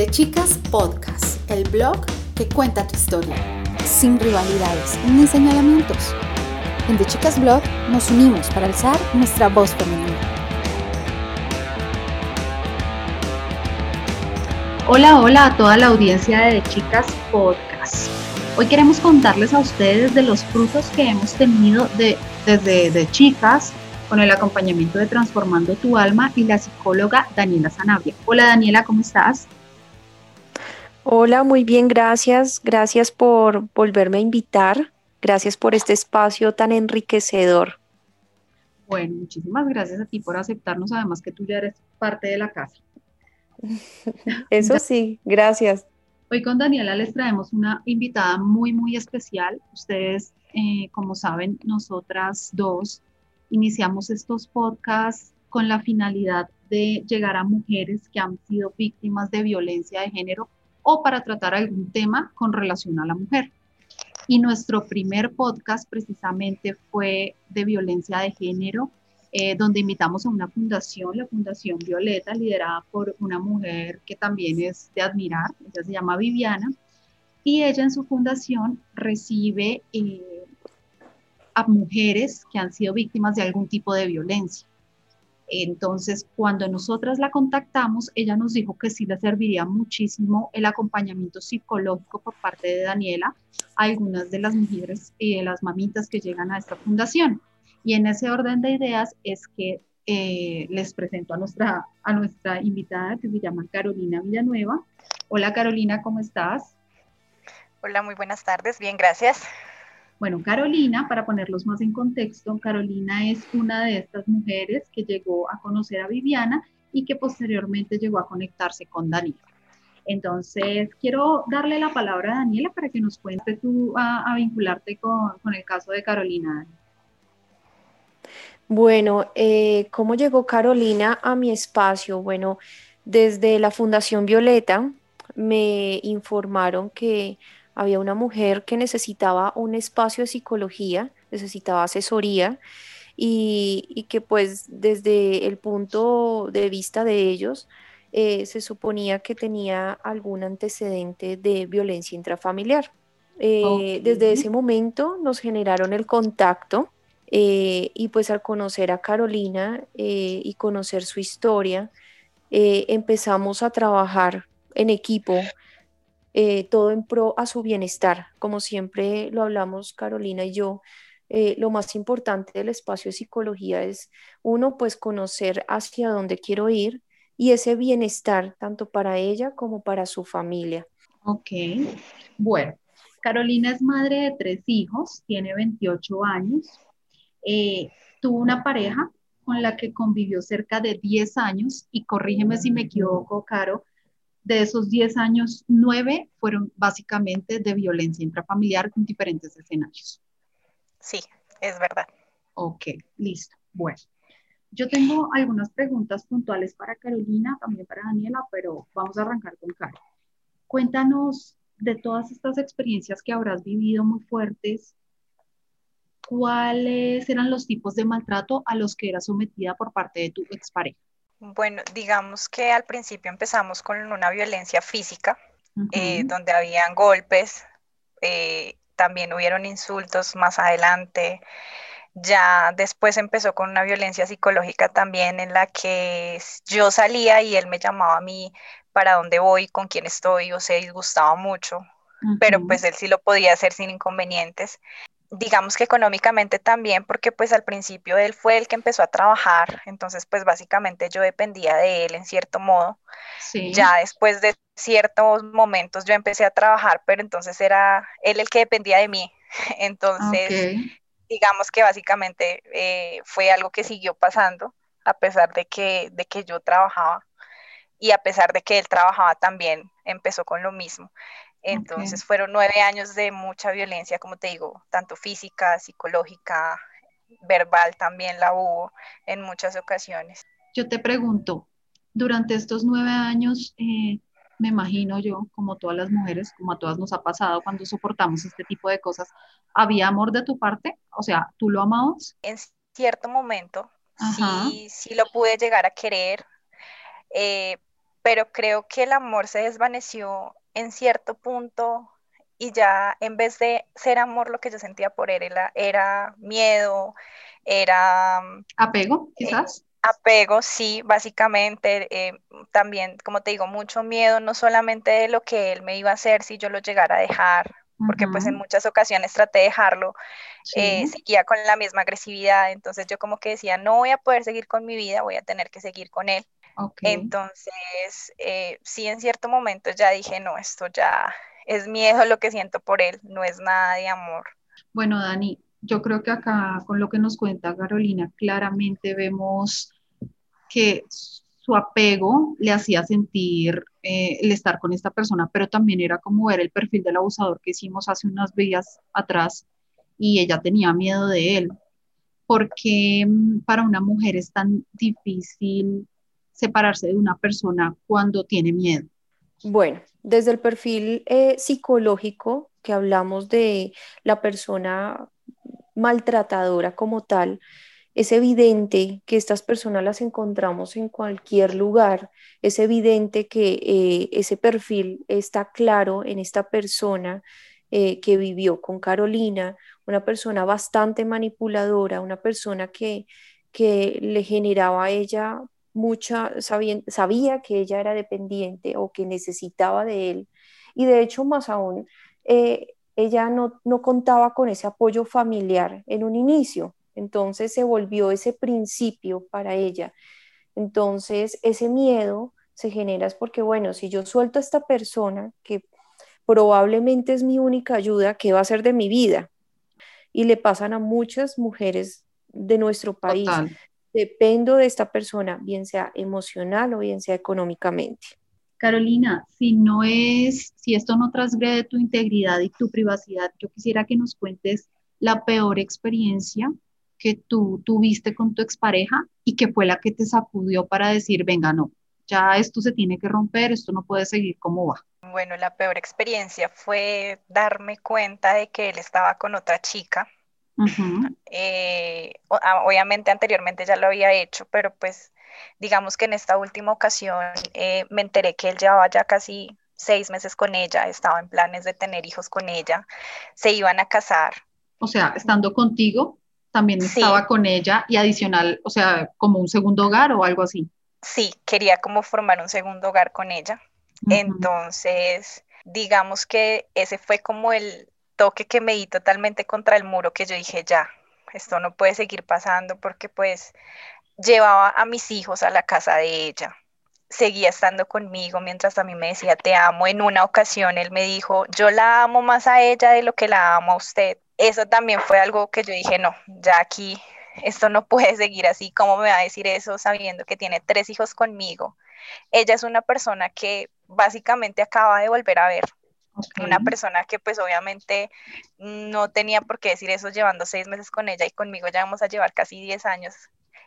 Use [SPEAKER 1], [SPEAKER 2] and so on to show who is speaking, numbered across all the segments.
[SPEAKER 1] De Chicas Podcast, el blog que cuenta tu historia, sin rivalidades ni señalamientos. En De Chicas Blog nos unimos para alzar nuestra voz femenina.
[SPEAKER 2] Hola, hola a toda la audiencia de, de Chicas Podcast. Hoy queremos contarles a ustedes de los frutos que hemos tenido de, desde de chicas con el acompañamiento de Transformando tu Alma y la psicóloga Daniela Sanabria. Hola Daniela, ¿cómo estás?
[SPEAKER 3] Hola, muy bien, gracias. Gracias por volverme a invitar. Gracias por este espacio tan enriquecedor.
[SPEAKER 2] Bueno, muchísimas gracias a ti por aceptarnos, además que tú ya eres parte de la casa.
[SPEAKER 3] Eso sí, gracias.
[SPEAKER 2] Hoy con Daniela les traemos una invitada muy, muy especial. Ustedes, eh, como saben, nosotras dos iniciamos estos podcasts con la finalidad de llegar a mujeres que han sido víctimas de violencia de género o para tratar algún tema con relación a la mujer. Y nuestro primer podcast precisamente fue de violencia de género, eh, donde invitamos a una fundación, la Fundación Violeta, liderada por una mujer que también es de admirar, ella se llama Viviana, y ella en su fundación recibe eh, a mujeres que han sido víctimas de algún tipo de violencia. Entonces, cuando nosotras la contactamos, ella nos dijo que sí le serviría muchísimo el acompañamiento psicológico por parte de Daniela a algunas de las mujeres y de las mamitas que llegan a esta fundación. Y en ese orden de ideas es que eh, les presento a nuestra, a nuestra invitada que se llama Carolina Villanueva. Hola Carolina, ¿cómo estás?
[SPEAKER 4] Hola, muy buenas tardes. Bien, gracias.
[SPEAKER 2] Bueno, Carolina, para ponerlos más en contexto, Carolina es una de estas mujeres que llegó a conocer a Viviana y que posteriormente llegó a conectarse con Daniela. Entonces, quiero darle la palabra a Daniela para que nos cuente tú a, vincularte con, el caso de Carolina.
[SPEAKER 3] Bueno, eh, ¿cómo llegó Carolina a mi espacio? Bueno, desde la Fundación Violeta me informaron que había una mujer que necesitaba un espacio de psicología, necesitaba asesoría y, que pues desde el punto de vista de ellos eh, se suponía que tenía algún antecedente de violencia intrafamiliar. Eh, desde ese momento nos generaron el contacto eh, y pues al conocer a Carolina y conocer su historia, empezamos a trabajar en equipo eh, todo en pro a su bienestar. Como siempre lo hablamos Carolina y yo, eh, lo más importante del espacio de psicología es uno, pues conocer hacia dónde quiero ir y ese bienestar tanto para ella como para su familia.
[SPEAKER 2] Ok, bueno, Carolina es madre de tres hijos, tiene 28 años, eh, tuvo una pareja con la que convivió cerca de 10 años y corrígeme si me equivoco, Caro, de esos 10 años, 9 fueron básicamente de violencia intrafamiliar con diferentes escenarios.
[SPEAKER 4] Sí, es verdad.
[SPEAKER 2] Ok, listo. Bueno, yo tengo algunas preguntas puntuales para Carolina, también para Daniela, pero vamos a arrancar con Caro. Cuéntanos de todas estas experiencias que habrás vivido muy fuertes, ¿cuáles eran los tipos de maltrato a los que eras sometida por parte de tu expareja?
[SPEAKER 4] Bueno, digamos que al principio empezamos con una violencia física, eh, donde habían golpes, eh, también hubieron insultos más adelante. Ya después empezó con una violencia psicológica también en la que yo salía y él me llamaba a mí para dónde voy, con quién estoy, o se disgustaba mucho, pero pues él sí lo podía hacer sin inconvenientes digamos que económicamente también, porque pues al principio él fue el que empezó a trabajar, entonces pues básicamente yo dependía de él en cierto modo. Ya después de ciertos momentos yo empecé a trabajar, pero entonces era él el que dependía de mí. Entonces, digamos que básicamente eh, fue algo que siguió pasando a pesar de que, de que yo trabajaba y a pesar de que él trabajaba también, empezó con lo mismo. Entonces fueron nueve años de mucha violencia, como te digo, tanto física, psicológica, verbal también la hubo en muchas ocasiones.
[SPEAKER 2] Yo te pregunto, durante estos nueve años, eh, me imagino yo, como todas las mujeres, como a todas nos ha pasado cuando soportamos este tipo de cosas, ¿había amor de tu parte? O sea, ¿tú lo amabas?
[SPEAKER 4] En cierto momento, sí, sí lo pude llegar a querer, eh, pero creo que el amor se desvaneció en cierto punto y ya en vez de ser amor lo que yo sentía por él era, era miedo, era...
[SPEAKER 2] Mm, apego, eh, quizás.
[SPEAKER 4] apego, sí, básicamente. Eh, también, como te digo, mucho miedo, no solamente de lo que él me iba a hacer si yo lo llegara a dejar, porque pues en muchas ocasiones traté de dejarlo, eh, seguía con la misma agresividad, entonces yo como que decía, no voy a poder seguir con mi vida, voy a tener que seguir con él. Entonces, sí, en cierto momento ya dije, no, esto ya es miedo lo que siento por él, no es nada de amor.
[SPEAKER 2] Bueno, Dani, yo creo que acá con lo que nos cuenta Carolina, claramente vemos que su apego le hacía sentir eh, el estar con esta persona, pero también era como ver el perfil del abusador que hicimos hace unas días atrás y ella tenía miedo de él. porque mm, para una mujer es tan difícil separarse de una persona cuando tiene miedo?
[SPEAKER 3] Bueno, desde el perfil eh, psicológico que hablamos de la persona maltratadora como tal, es evidente que estas personas las encontramos en cualquier lugar, es evidente que eh, ese perfil está claro en esta persona eh, que vivió con Carolina, una persona bastante manipuladora, una persona que, que le generaba a ella mucha, sabía, que ella era dependiente o que necesitaba de él. Y de hecho, más aún, eh, ella no, no contaba con ese apoyo familiar en un inicio. Entonces se volvió ese principio para ella. Entonces ese miedo se genera es porque, bueno, si yo suelto a esta persona que probablemente es mi única ayuda, ¿qué va a ser de mi vida? Y le pasan a muchas mujeres de nuestro país. Dependo de esta persona, bien sea emocional o bien sea económicamente.
[SPEAKER 2] Carolina, si no es, si esto no transgrede tu integridad y tu privacidad, yo quisiera que nos cuentes la peor experiencia que tú tuviste con tu expareja y que fue la que te sacudió para decir, venga, no, ya esto se tiene que romper, esto no puede seguir como va.
[SPEAKER 4] Bueno, la peor experiencia fue darme cuenta de que él estaba con otra chica. Eh, ah, obviamente anteriormente ya lo había hecho, pero pues digamos que en esta última ocasión eh, me enteré que él llevaba ya casi seis meses con ella, estaba en planes de tener hijos con ella, se iban a casar.
[SPEAKER 2] O sea, estando contigo, también estaba con ella y adicional, o sea, como un segundo hogar o algo así.
[SPEAKER 4] Sí, quería como formar un segundo hogar con ella. Entonces, digamos que ese fue como el toque que me di totalmente contra el muro, que yo dije, ya, esto no puede seguir pasando porque pues llevaba a mis hijos a la casa de ella, seguía estando conmigo mientras a mí me decía te amo. En una ocasión él me dijo, yo la amo más a ella de lo que la amo a usted. Eso también fue algo que yo dije, no, ya aquí esto no puede seguir así. ¿Cómo me va a decir eso sabiendo que tiene tres hijos conmigo? Ella es una persona que básicamente acaba de volver a ver. Una persona que pues obviamente no tenía por qué decir eso llevando seis meses con ella y conmigo ya vamos a llevar casi diez años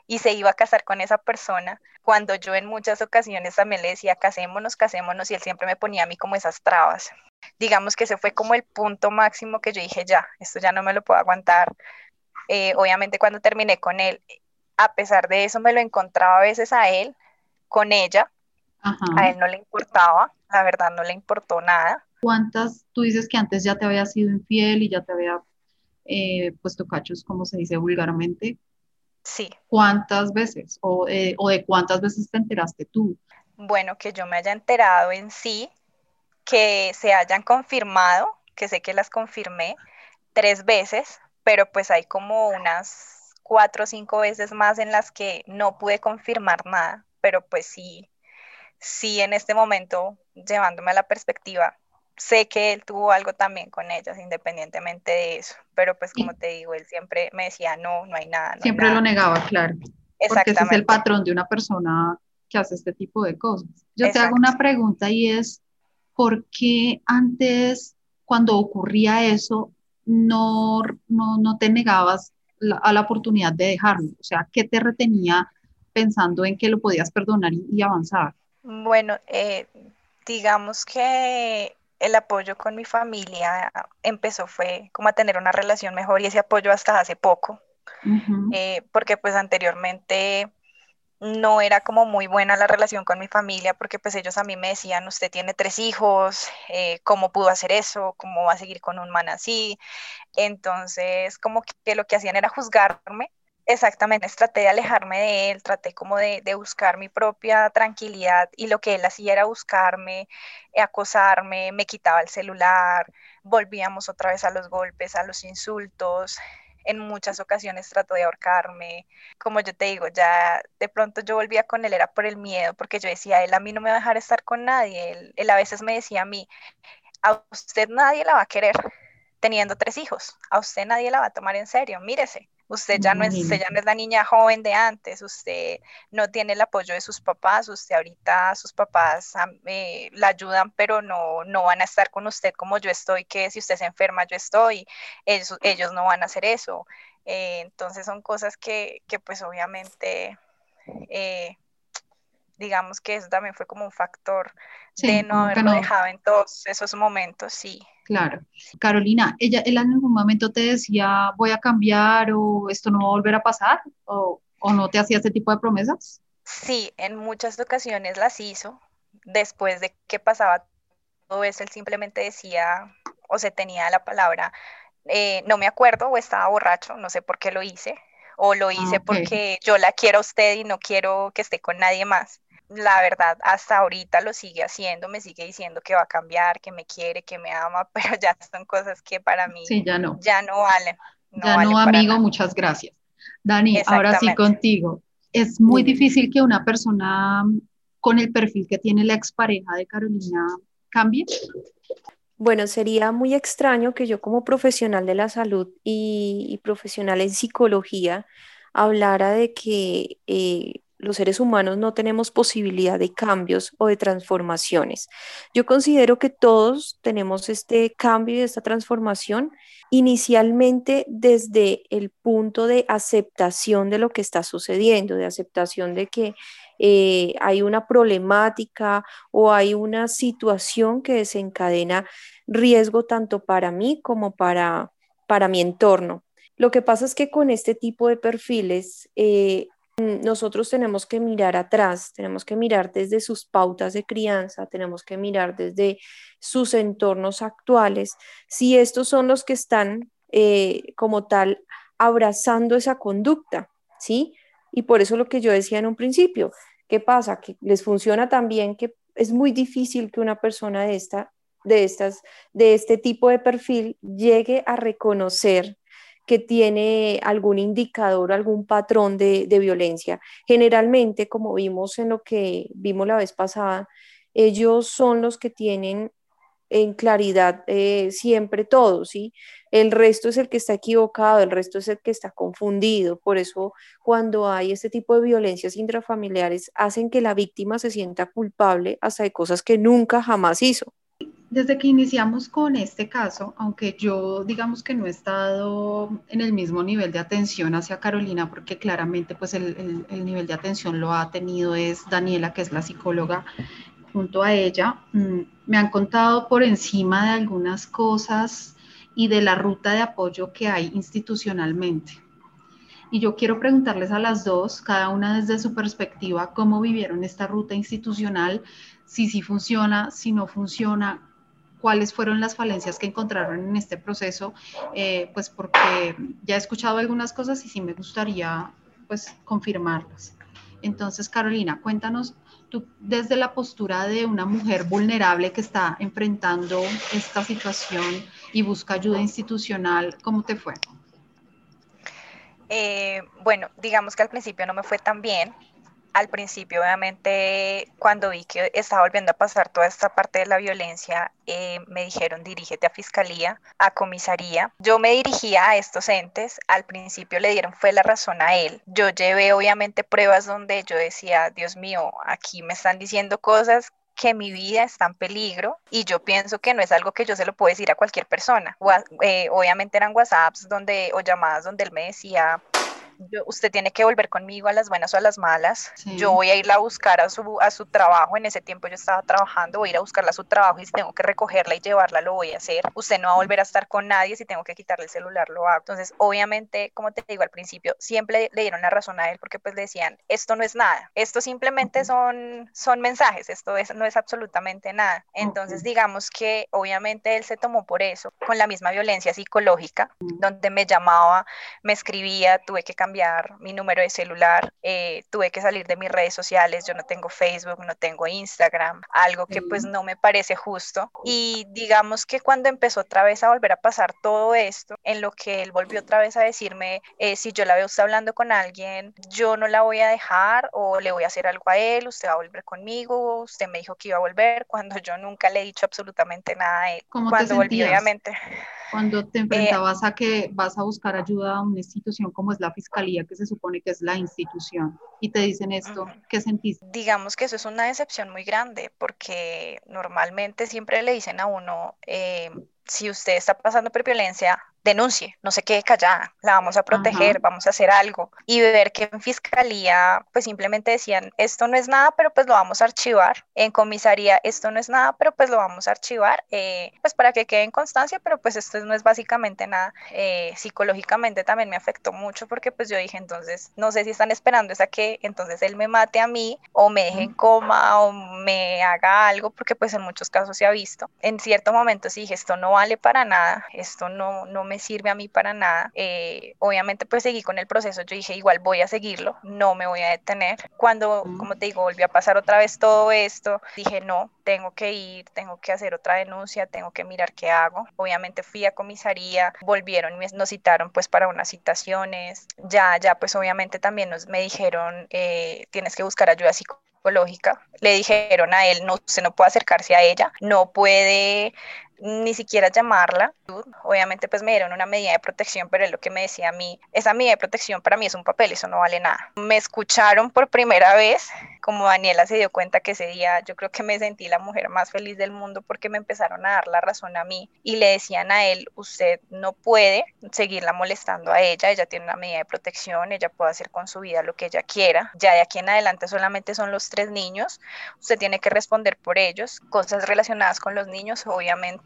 [SPEAKER 4] y se iba a casar con esa persona, cuando yo en muchas ocasiones también le decía, casémonos, casémonos, y él siempre me ponía a mí como esas trabas. Digamos que ese fue como el punto máximo que yo dije, ya, esto ya no me lo puedo aguantar. Eh, obviamente cuando terminé con él, a pesar de eso me lo encontraba a veces a él, con ella, a él no le importaba, la verdad no le importó nada.
[SPEAKER 2] ¿Cuántas, tú dices que antes ya te había sido infiel y ya te había eh, puesto cachos, como se dice vulgarmente?
[SPEAKER 4] Sí.
[SPEAKER 2] ¿Cuántas veces o, eh, o de cuántas veces te enteraste tú?
[SPEAKER 4] Bueno, que yo me haya enterado en sí, que se hayan confirmado, que sé que las confirmé tres veces, pero pues hay como unas cuatro o cinco veces más en las que no pude confirmar nada, pero pues sí, sí en este momento, llevándome a la perspectiva, sé que él tuvo algo también con ellas, independientemente de eso, pero pues como te digo, él siempre me decía, no, no hay nada.
[SPEAKER 2] siempre lo negaba, claro. Porque ese es el patrón de una persona que hace este tipo de cosas. Yo te hago una pregunta y es, ¿por qué antes, cuando ocurría eso, no, no, te negabas a la oportunidad de dejarlo? O sea, ¿qué te retenía pensando en que lo podías perdonar y, avanzar?
[SPEAKER 4] Bueno, eh, digamos que el apoyo con mi familia empezó fue como a tener una relación mejor y ese apoyo hasta hace poco, eh, porque pues anteriormente no era como muy buena la relación con mi familia porque pues ellos a mí me decían, usted tiene tres hijos, eh, ¿cómo pudo hacer eso? ¿Cómo va a seguir con un man así? Entonces como que lo que hacían era juzgarme. Exactamente, traté de alejarme de él, traté como de, buscar mi propia tranquilidad y lo que él hacía era buscarme, acosarme, me quitaba el celular, volvíamos otra vez a los golpes, a los insultos, en muchas ocasiones trató de ahorcarme. Como yo te digo, ya de pronto yo volvía con él, era por el miedo, porque yo decía, él a mí no me va a dejar estar con nadie. Él, él a veces me decía a mí, a usted nadie la va a querer teniendo tres hijos, a usted nadie la va a tomar en serio, mírese. Usted ya no, es, usted ya no es la niña joven de antes, usted no tiene el apoyo de sus papás, usted ahorita sus papás eh, la ayudan, pero no, no van a estar con usted como yo estoy, que si usted se enferma yo estoy, ellos, ellos no van a hacer eso. Eh, entonces son cosas que, que pues obviamente eh, digamos que eso también fue como un factor de no haberlo dejado en todos esos momentos, sí.
[SPEAKER 2] Claro. Carolina, ¿ella, ¿él en algún momento te decía voy a cambiar o esto no va a volver a pasar? ¿O, o no te hacía este tipo de promesas?
[SPEAKER 4] Sí, en muchas ocasiones las hizo. Después de que pasaba todo eso, él simplemente decía o se tenía la palabra, eh, no me acuerdo o estaba borracho, no sé por qué lo hice, o lo hice ah, porque yo la quiero a usted y no quiero que esté con nadie más la verdad, hasta ahorita lo sigue haciendo, me sigue diciendo que va a cambiar, que me quiere, que me ama, pero ya son cosas que para mí ya no, ya no valen.
[SPEAKER 2] ya no, amigo, muchas gracias. Dani, ahora sí contigo. Es muy difícil que una persona con el perfil que tiene la expareja de Carolina cambie.
[SPEAKER 3] Bueno, sería muy extraño que yo como profesional de la salud y, profesional en psicología hablara de que eh, los seres humanos no tenemos posibilidad de cambios o de transformaciones. Yo considero que todos tenemos este cambio y esta transformación inicialmente desde el punto de aceptación de lo que está sucediendo, de aceptación de que eh, hay una problemática o hay una situación que desencadena riesgo tanto para mí como para, para mi entorno. Lo que pasa es que con este tipo de perfiles eh, nosotros tenemos que mirar atrás, tenemos que mirar desde sus pautas de crianza, tenemos que mirar desde sus entornos actuales, si estos son los que están eh, como tal abrazando esa conducta, ¿sí? Y por eso lo que yo decía en un principio, ¿qué pasa? Que les funciona también que es muy difícil que una persona de esta de estas de este tipo de perfil llegue a reconocer que tiene algún indicador, algún patrón de, violencia. Generalmente, como vimos en lo que vimos la vez pasada, ellos son los que tienen en claridad eh, siempre todo, ¿sí? El resto es el que está equivocado, el resto es el que está confundido. Por eso, cuando hay este tipo de violencias intrafamiliares, hacen que la víctima se sienta culpable hasta de cosas que nunca jamás hizo.
[SPEAKER 2] Desde que iniciamos con este caso, aunque yo digamos que no he estado en el mismo nivel de atención hacia Carolina, porque claramente pues el, nivel de atención lo ha tenido es Daniela, que es la psicóloga, junto a ella, mm, me han contado por encima de algunas cosas y de la ruta de apoyo que hay institucionalmente. Y yo quiero preguntarles a las dos, cada una desde su perspectiva, cómo vivieron esta ruta institucional, si sí funciona, si no funciona, cuáles fueron las falencias que encontraron en este proceso, eh, pues porque ya he escuchado algunas cosas y sí me gustaría pues confirmarlas. Entonces, Carolina, cuéntanos tú desde la postura de una mujer vulnerable que está enfrentando esta situación y busca ayuda institucional, ¿cómo te fue?
[SPEAKER 4] Eh, bueno, digamos que al principio no me fue tan bien al principio, obviamente, cuando vi que estaba volviendo a pasar toda esta parte de la violencia, eh, me dijeron dirígete a fiscalía, a comisaría. Yo me dirigía a estos entes, al principio le dieron fue la razón a él. Yo llevé obviamente pruebas donde yo decía, Dios mío, aquí me están diciendo cosas que mi vida está en peligro y yo pienso que no es algo que yo se lo puedo decir a cualquier persona. Eh, obviamente eran WhatsApps donde, o llamadas donde él me decía, usted tiene que volver conmigo a las buenas o a las malas. Yo voy a irla a buscar a su, a su trabajo. En ese tiempo yo estaba trabajando, voy a ir a buscarla a su trabajo y si tengo que recogerla y llevarla, lo voy a hacer. Usted no va a volver a estar con nadie. Si tengo que quitarle el celular, lo hago. Entonces, obviamente, como te digo al principio, siempre le dieron la razón a él porque pues decían, esto no es nada, esto simplemente son, son mensajes, esto es, no es absolutamente nada. Entonces, digamos que obviamente él se tomó por eso, con la misma violencia psicológica, donde me llamaba, me escribía, tuve que cambiar mi número de celular, eh, tuve que salir de mis redes sociales, yo no tengo Facebook, no tengo Instagram, algo que pues no me parece justo. Y digamos que cuando empezó otra vez a volver a pasar todo esto, en lo que él volvió otra vez a decirme, eh, si yo la veo usted hablando con alguien, yo no la voy a dejar o le voy a hacer algo a él, usted va a volver conmigo, usted me dijo que iba a volver cuando yo nunca le he dicho absolutamente nada a él. cuando volví, obviamente.
[SPEAKER 2] Cuando te eh, enfrentabas a que vas a buscar ayuda a una institución como es la fiscalía, que se supone que es la institución, y te dicen esto, ¿qué sentiste?
[SPEAKER 4] Digamos que eso es una decepción muy grande, porque normalmente siempre le dicen a uno, eh, si usted está pasando por violencia, denuncie, no se quede callada, la vamos a proteger, vamos a hacer algo. Y ver que en fiscalía, pues simplemente decían, esto no es nada, pero pues lo vamos a archivar. En comisaría, esto no es nada, pero pues lo vamos a archivar, eh, pues para que quede en constancia, pero pues esto no es básicamente nada. Eh, psicológicamente también me afectó mucho porque pues yo dije, entonces, no sé si están esperando esa que entonces él me mate a mí o me deje en coma o me haga algo, porque pues en muchos casos se ha visto. En cierto momento sí dije, esto no vale para nada, esto no, no me sirve a mí para nada. Eh, obviamente pues seguí con el proceso, yo dije igual voy a seguirlo, no me voy a detener. Cuando, como te digo, volvió a pasar otra vez todo esto, dije no, tengo que ir, tengo que hacer otra denuncia, tengo que mirar qué hago. Obviamente fui a comisaría, volvieron y nos citaron pues para unas citaciones. Ya, ya pues obviamente también nos, me dijeron eh, tienes que buscar ayuda psicológica. Le dijeron a él, no, usted no puede acercarse a ella, no puede ni siquiera llamarla. Obviamente pues me dieron una medida de protección, pero es lo que me decía a mí, esa medida de protección para mí es un papel, eso no vale nada. Me escucharon por primera vez, como Daniela se dio cuenta que ese día yo creo que me sentí la mujer más feliz del mundo porque me empezaron a dar la razón a mí y le decían a él, usted no puede seguirla molestando a ella, ella tiene una medida de protección, ella puede hacer con su vida lo que ella quiera, ya de aquí en adelante solamente son los tres niños, usted tiene que responder por ellos, cosas relacionadas con los niños, obviamente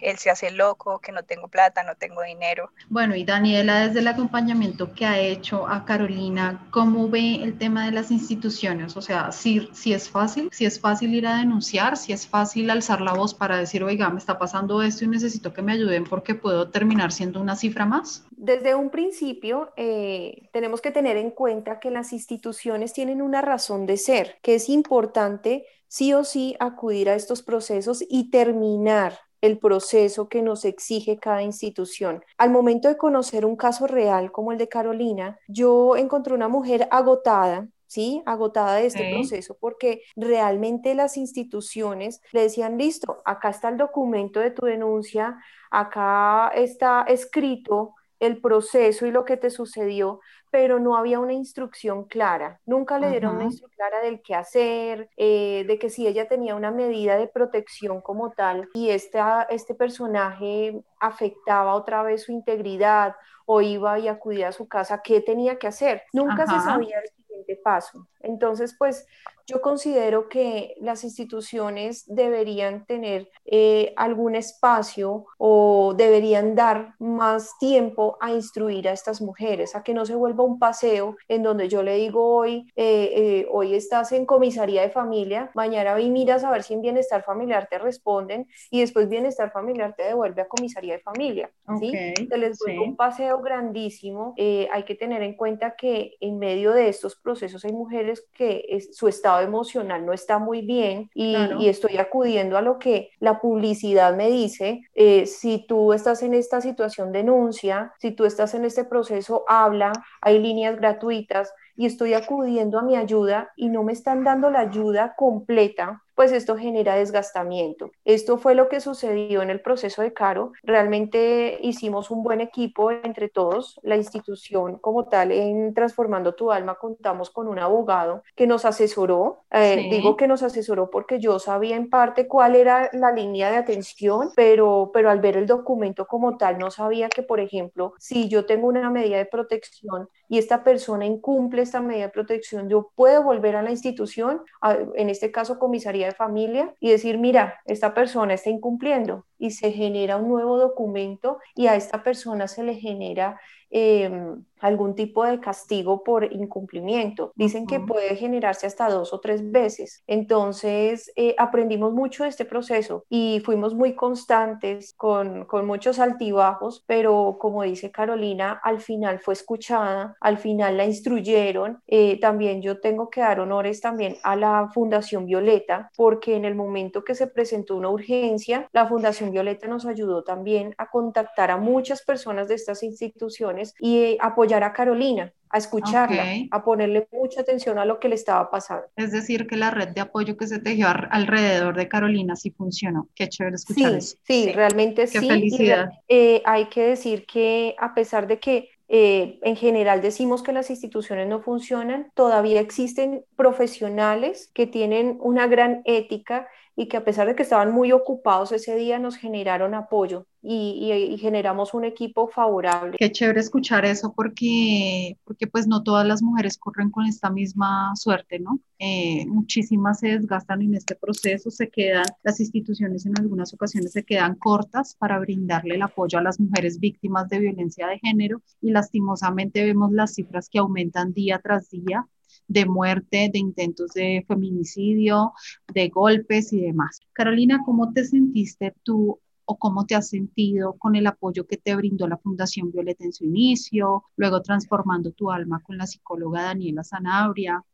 [SPEAKER 4] él se hace loco, que no tengo plata, no tengo dinero.
[SPEAKER 2] Bueno, y Daniela, desde el acompañamiento que ha hecho a Carolina, ¿cómo ve el tema de las instituciones? O sea, si, si es fácil, si es fácil ir a denunciar, si es fácil alzar la voz para decir, oiga, me está pasando esto y necesito que me ayuden porque puedo terminar siendo una cifra más.
[SPEAKER 3] Desde un principio, eh, tenemos que tener en cuenta que las instituciones tienen una razón de ser, que es importante sí o sí acudir a estos procesos y terminar el proceso que nos exige cada institución. Al momento de conocer un caso real como el de Carolina, yo encontré una mujer agotada, ¿sí? Agotada de este proceso porque realmente las instituciones le decían, listo, acá está el documento de tu denuncia, acá está escrito el proceso y lo que te sucedió, pero no había una instrucción clara. Nunca le dieron una instrucción clara del qué hacer, eh, de que si ella tenía una medida de protección como tal y esta, este personaje afectaba otra vez su integridad o iba y acudía a su casa, ¿qué tenía que hacer? Nunca se sabía el siguiente paso. Entonces, pues yo considero que las instituciones deberían tener eh, algún espacio o deberían dar más tiempo a instruir a estas mujeres, a que no se vuelva un paseo en donde yo le digo hoy, eh, eh, hoy estás en comisaría de familia, mañana y miras a ver si en bienestar familiar te responden y después bienestar familiar te devuelve a comisaría de familia. ¿sí? Se les vuelve un paseo grandísimo. hay que tener en cuenta que en medio de estos procesos hay mujeres que su estado emocional no está muy bien y, estoy acudiendo a lo que la publicidad me dice, eh, si tú estás en esta situación, denuncia, si tú estás en este proceso, habla, hay líneas gratuitas y estoy acudiendo a mi ayuda y no me están dando la ayuda completa pues esto genera desgastamiento. Esto fue lo que sucedió en el proceso de Caro. Realmente hicimos un buen equipo entre todos. La institución como tal en Transformando tu Alma contamos con un abogado que nos asesoró. Eh, digo que nos asesoró porque yo sabía en parte cuál era la línea de atención, pero, pero al ver el documento como tal no sabía que, por ejemplo, si yo tengo una medida de protección y esta persona incumple esta medida de protección, yo puedo volver a la institución, en este caso comisaría de familia, y decir, mira, esta persona está incumpliendo y se genera un nuevo documento y a esta persona se le genera Em, algún tipo de castigo por incumplimiento. Dicen que puede generarse hasta dos o tres veces. Entonces, eh, aprendimos mucho de este proceso y fuimos muy constantes con, con muchos altibajos, pero como dice Carolina, al final fue escuchada, al final la instruyeron. Eh, también yo tengo que dar honores también a la Fundación Violeta, porque en el momento que se presentó una urgencia, la Fundación Violeta nos ayudó también a contactar a muchas personas de estas instituciones y eh, apoyar a Carolina, a escucharla, a ponerle mucha atención a lo que le estaba pasando.
[SPEAKER 2] Es decir, que la red de apoyo que se tejió alrededor de Carolina sí funcionó. Qué chévere escuchar
[SPEAKER 3] sí,
[SPEAKER 2] eso.
[SPEAKER 3] Sí, realmente
[SPEAKER 2] Qué
[SPEAKER 3] sí.
[SPEAKER 2] felicidad.
[SPEAKER 3] Eh, hay que decir que a pesar de que eh, en general decimos que las instituciones no funcionan, todavía existen profesionales que tienen una gran ética y que a pesar de que estaban muy ocupados ese día nos generaron apoyo y, generamos un equipo favorable.
[SPEAKER 2] Qué chévere escuchar eso porque, porque pues no todas las mujeres corren con esta misma suerte, ¿no? Eh, muchísimas se desgastan en este proceso, se quedan, las instituciones en algunas ocasiones se quedan cortas para brindarle el apoyo a las mujeres víctimas de violencia de género y lastimosamente vemos las cifras que aumentan día tras día de muerte, de intentos de feminicidio, de golpes y demás. Carolina, ¿cómo te sentiste tú o cómo te has sentido con el apoyo que te brindó la Fundación Violeta en su inicio, luego transformando tu alma con la psicóloga Daniela Sanabria?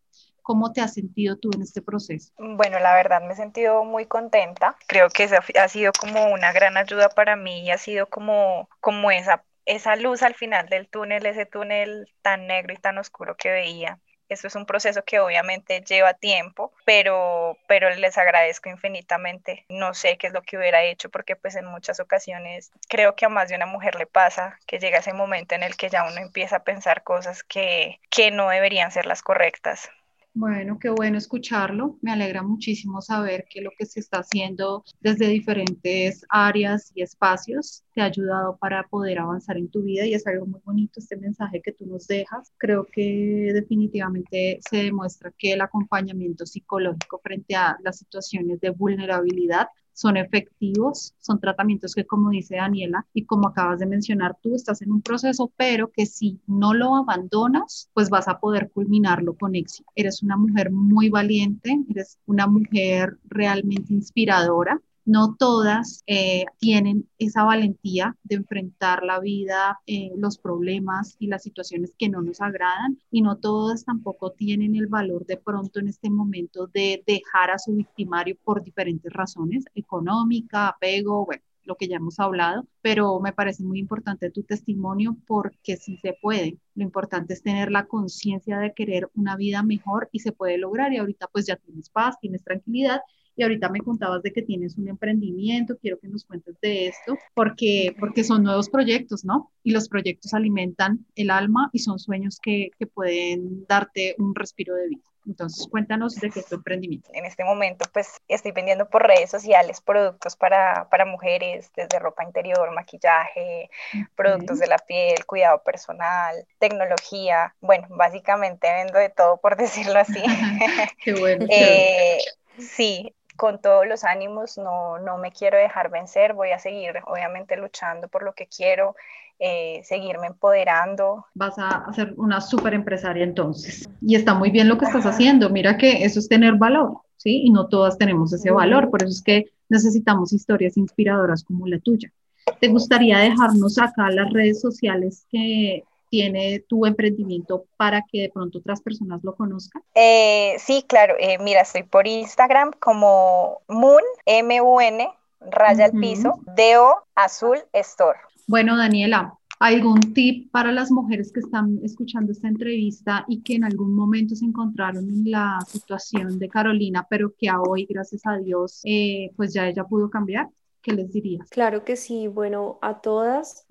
[SPEAKER 2] ¿Cómo te has sentido tú en este proceso?
[SPEAKER 4] Bueno, la verdad me he sentido muy contenta. Creo que ha sido como una gran ayuda para mí y ha sido como, como esa, esa luz al final del túnel, ese túnel tan negro y tan oscuro que veía. Esto es un proceso que obviamente lleva tiempo, pero, pero les agradezco infinitamente. No sé qué es lo que hubiera hecho porque pues en muchas ocasiones creo que a más de una mujer le pasa que llega ese momento en el que ya uno empieza a pensar cosas que, que no deberían ser las correctas.
[SPEAKER 2] Bueno, qué bueno escucharlo. Me alegra muchísimo saber que lo que se está haciendo desde diferentes áreas y espacios te ha ayudado para poder avanzar en tu vida y es algo muy bonito este mensaje que tú nos dejas. Creo que definitivamente se demuestra que el acompañamiento psicológico frente a las situaciones de vulnerabilidad son efectivos, son tratamientos que, como dice Daniela, y como acabas de mencionar, tú estás en un proceso, pero que si no lo abandonas, pues vas a poder culminarlo con éxito. Eres una mujer muy valiente, eres una mujer realmente inspiradora no todas eh, tienen esa valentía de enfrentar la vida, eh, los problemas y las situaciones que no nos agradan y no todas tampoco tienen el valor de pronto en este momento de dejar a su victimario por diferentes razones, económica, apego, bueno lo que ya hemos hablado, pero me parece muy importante tu testimonio porque sí se puede. Lo importante es tener la conciencia de querer una vida mejor y se puede lograr y ahorita pues ya tienes paz, tienes tranquilidad y ahorita me contabas de que tienes un emprendimiento, quiero que nos cuentes de esto, porque, porque son nuevos proyectos, ¿no? Y los proyectos alimentan el alma y son sueños que, que pueden darte un respiro de vida. Entonces, cuéntanos de qué es tu emprendimiento.
[SPEAKER 4] En este momento, pues estoy vendiendo por redes sociales productos para, para mujeres, desde ropa interior, maquillaje, productos de la piel, cuidado personal, tecnología. Bueno, básicamente vendo de todo, por decirlo así.
[SPEAKER 2] qué bueno.
[SPEAKER 4] eh, sí, con todos los ánimos, no, no me quiero dejar vencer, voy a seguir obviamente luchando por lo que quiero, eh, seguirme empoderando.
[SPEAKER 2] Vas a ser una súper empresaria entonces. Y está muy bien lo que estás haciendo, mira que eso es tener valor, ¿sí? Y no todas tenemos ese valor, por eso es que necesitamos historias inspiradoras como la tuya. ¿Te gustaría dejarnos acá las redes sociales que tiene tu emprendimiento para que de pronto otras personas lo conozcan?
[SPEAKER 4] Eh, sí, claro. Eh, mira, estoy por Instagram como Moon, M-U-N, raya al piso, D-O, azul, store.
[SPEAKER 2] Bueno, Daniela, ¿algún tip para las mujeres que están escuchando esta entrevista y que en algún momento se encontraron en la situación de Carolina, pero que a hoy, gracias a Dios, eh, pues ya ella pudo cambiar? ¿Qué les dirías?
[SPEAKER 3] Claro que sí. Bueno, a todas,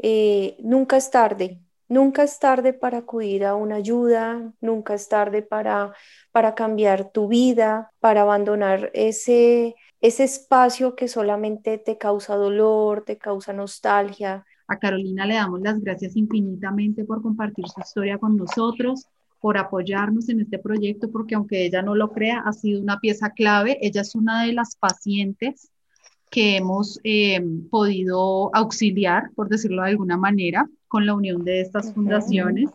[SPEAKER 3] nunca es tarde Nunca es tarde para acudir a una ayuda, nunca es tarde para, para cambiar tu vida, para abandonar ese, ese espacio que solamente te causa dolor, te causa nostalgia.
[SPEAKER 2] A Carolina le damos las gracias infinitamente por compartir su historia con nosotros, por apoyarnos en este proyecto, porque aunque ella no lo crea, ha sido una pieza clave. Ella es una de las pacientes que hemos eh, podido auxiliar, por decirlo de alguna manera, con la unión de estas fundaciones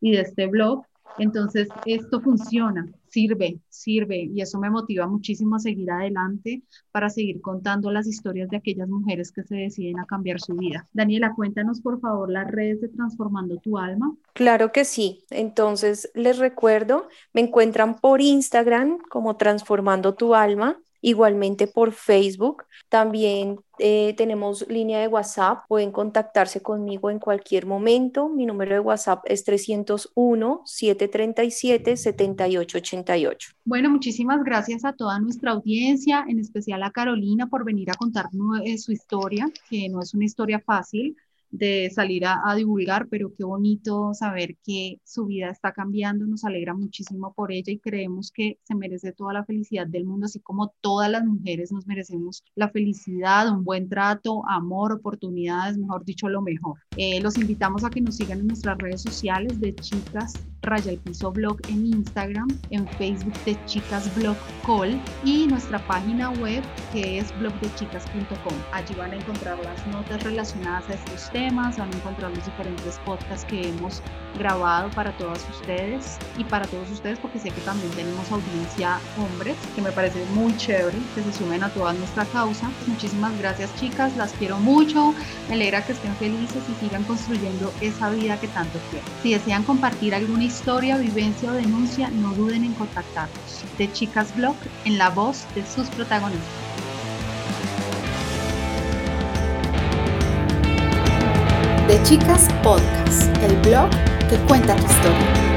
[SPEAKER 2] y de este blog. Entonces, esto funciona, sirve, sirve y eso me motiva muchísimo a seguir adelante para seguir contando las historias de aquellas mujeres que se deciden a cambiar su vida. Daniela, cuéntanos por favor las redes de Transformando tu Alma.
[SPEAKER 3] Claro que sí. Entonces, les recuerdo, me encuentran por Instagram como Transformando tu Alma igualmente por Facebook. También eh, tenemos línea de WhatsApp, pueden contactarse conmigo en cualquier momento. Mi número de WhatsApp es 301-737-7888.
[SPEAKER 2] Bueno, muchísimas gracias a toda nuestra audiencia, en especial a Carolina por venir a contarnos eh, su historia, que no es una historia fácil de salir a, divulgar, pero qué bonito saber que su vida está cambiando, nos alegra muchísimo por ella y creemos que se merece toda la felicidad del mundo, así como todas las mujeres nos merecemos la felicidad, un buen trato, amor, oportunidades, mejor dicho, lo mejor. Eh, los invitamos a que nos sigan en nuestras redes sociales de Chicas Raya el Piso Blog en Instagram, en Facebook de Chicas Blog Call y nuestra página web que es blogdechicas.com. Allí van a encontrar las notas relacionadas a estos temas, van a encontrar los diferentes podcasts que hemos grabado para todas ustedes y para todos ustedes porque sé que también tenemos audiencia hombres, que me parece muy chévere que se sumen a toda nuestra causa. Muchísimas gracias chicas, las quiero mucho, me alegra que estén felices y sigan construyendo esa vida que tanto quieren. Si desean compartir alguna historia, vivencia o denuncia, no duden en contactarnos. De Chicas Blog en la voz de sus protagonistas.
[SPEAKER 1] Chicas Podcast, el blog que cuenta tu historia.